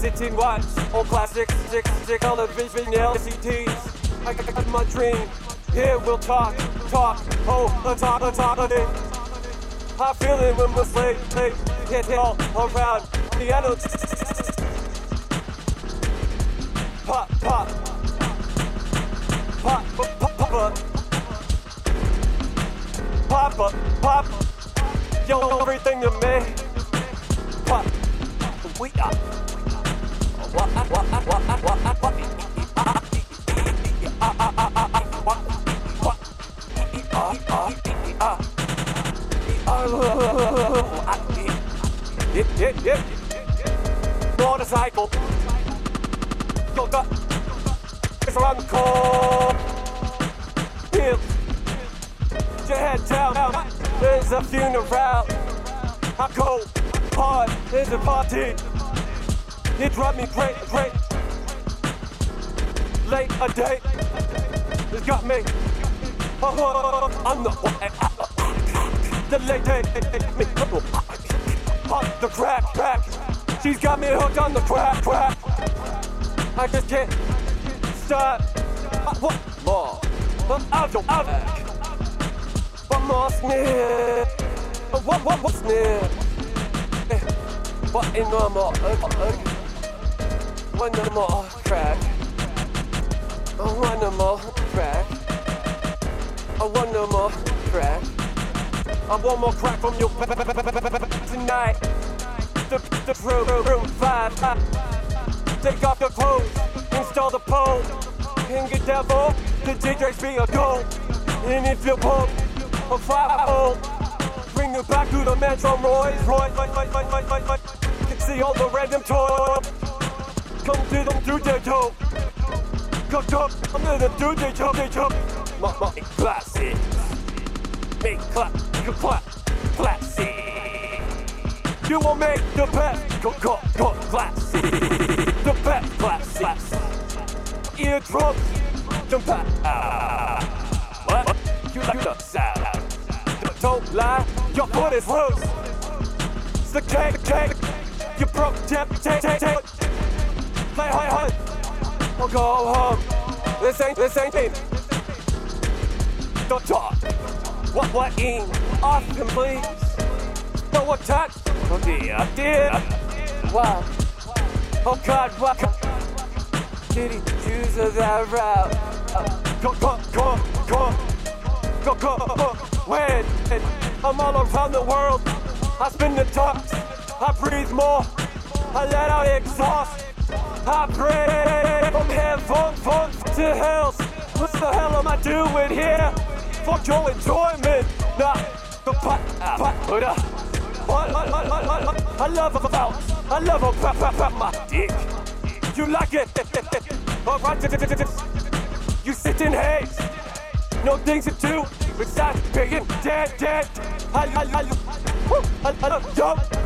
sitting watch, all classics, six, six television, LCTs. I got my dream. Here we'll talk, talk, oh, a talk, a talk, a day. I feel it when we're slave, hey, hit it all around the adult. Pop, pop, pop, pop, pop, pop, pop, pop, pop. Yo, everything you made. Pop, we are. What, what, what, what, what, what, Hit, hit, hit. Motorcycle. Yo, the. It's around the corner. Get your head down. There's a funeral. I go hard. There's a party. It drive me great, great. Late a day. It's got me. Oh, oh, oh, oh I'm the the late. Me. The crack, crack. She's got me hooked on the crack, crack. I just can't stop. What more? Out of out. One more sniff. What what what sniff? What in one more? One more crack. One more crack. One more crack. I want more crack from you tonight. The the room room five. Take off your clothes, install the pole, and get devil, the DJ's be a goal. And if you're pumped, a five old, bring it back to the Metro Royce, Royce. Can see all the random toys. Come to them through their toe. Come, come, I'm gonna do the jump, they jump. My, my classic. Make clap, you clap, classic. You will make the best, go, go, go, classic. The best classic. Eardrums, jump out. What? You like the sound. Don't lie, your foot is loose. It's the cake, cake. You broke, tap, take, take, take. Play high, high. Or go home. This ain't, this ain't it. Don't talk. What, what in? Austin, please. No attack. Oh dear, dear. Wow. Oh God, what? Did he choose that route? Go, go, go, go. Go, go, go. When? I'm all around the world. I spin the tops. I breathe more. I let out exhaust. I pray from heaven to hell. What the hell am I doing here? For your enjoyment. Nah, the pot, pot, put up. I love about, I love about, about, my dick. You like it? Alright, you sit in haze. No things to do besides being dead, dead. I, I, I, woo, I, I, I, jump.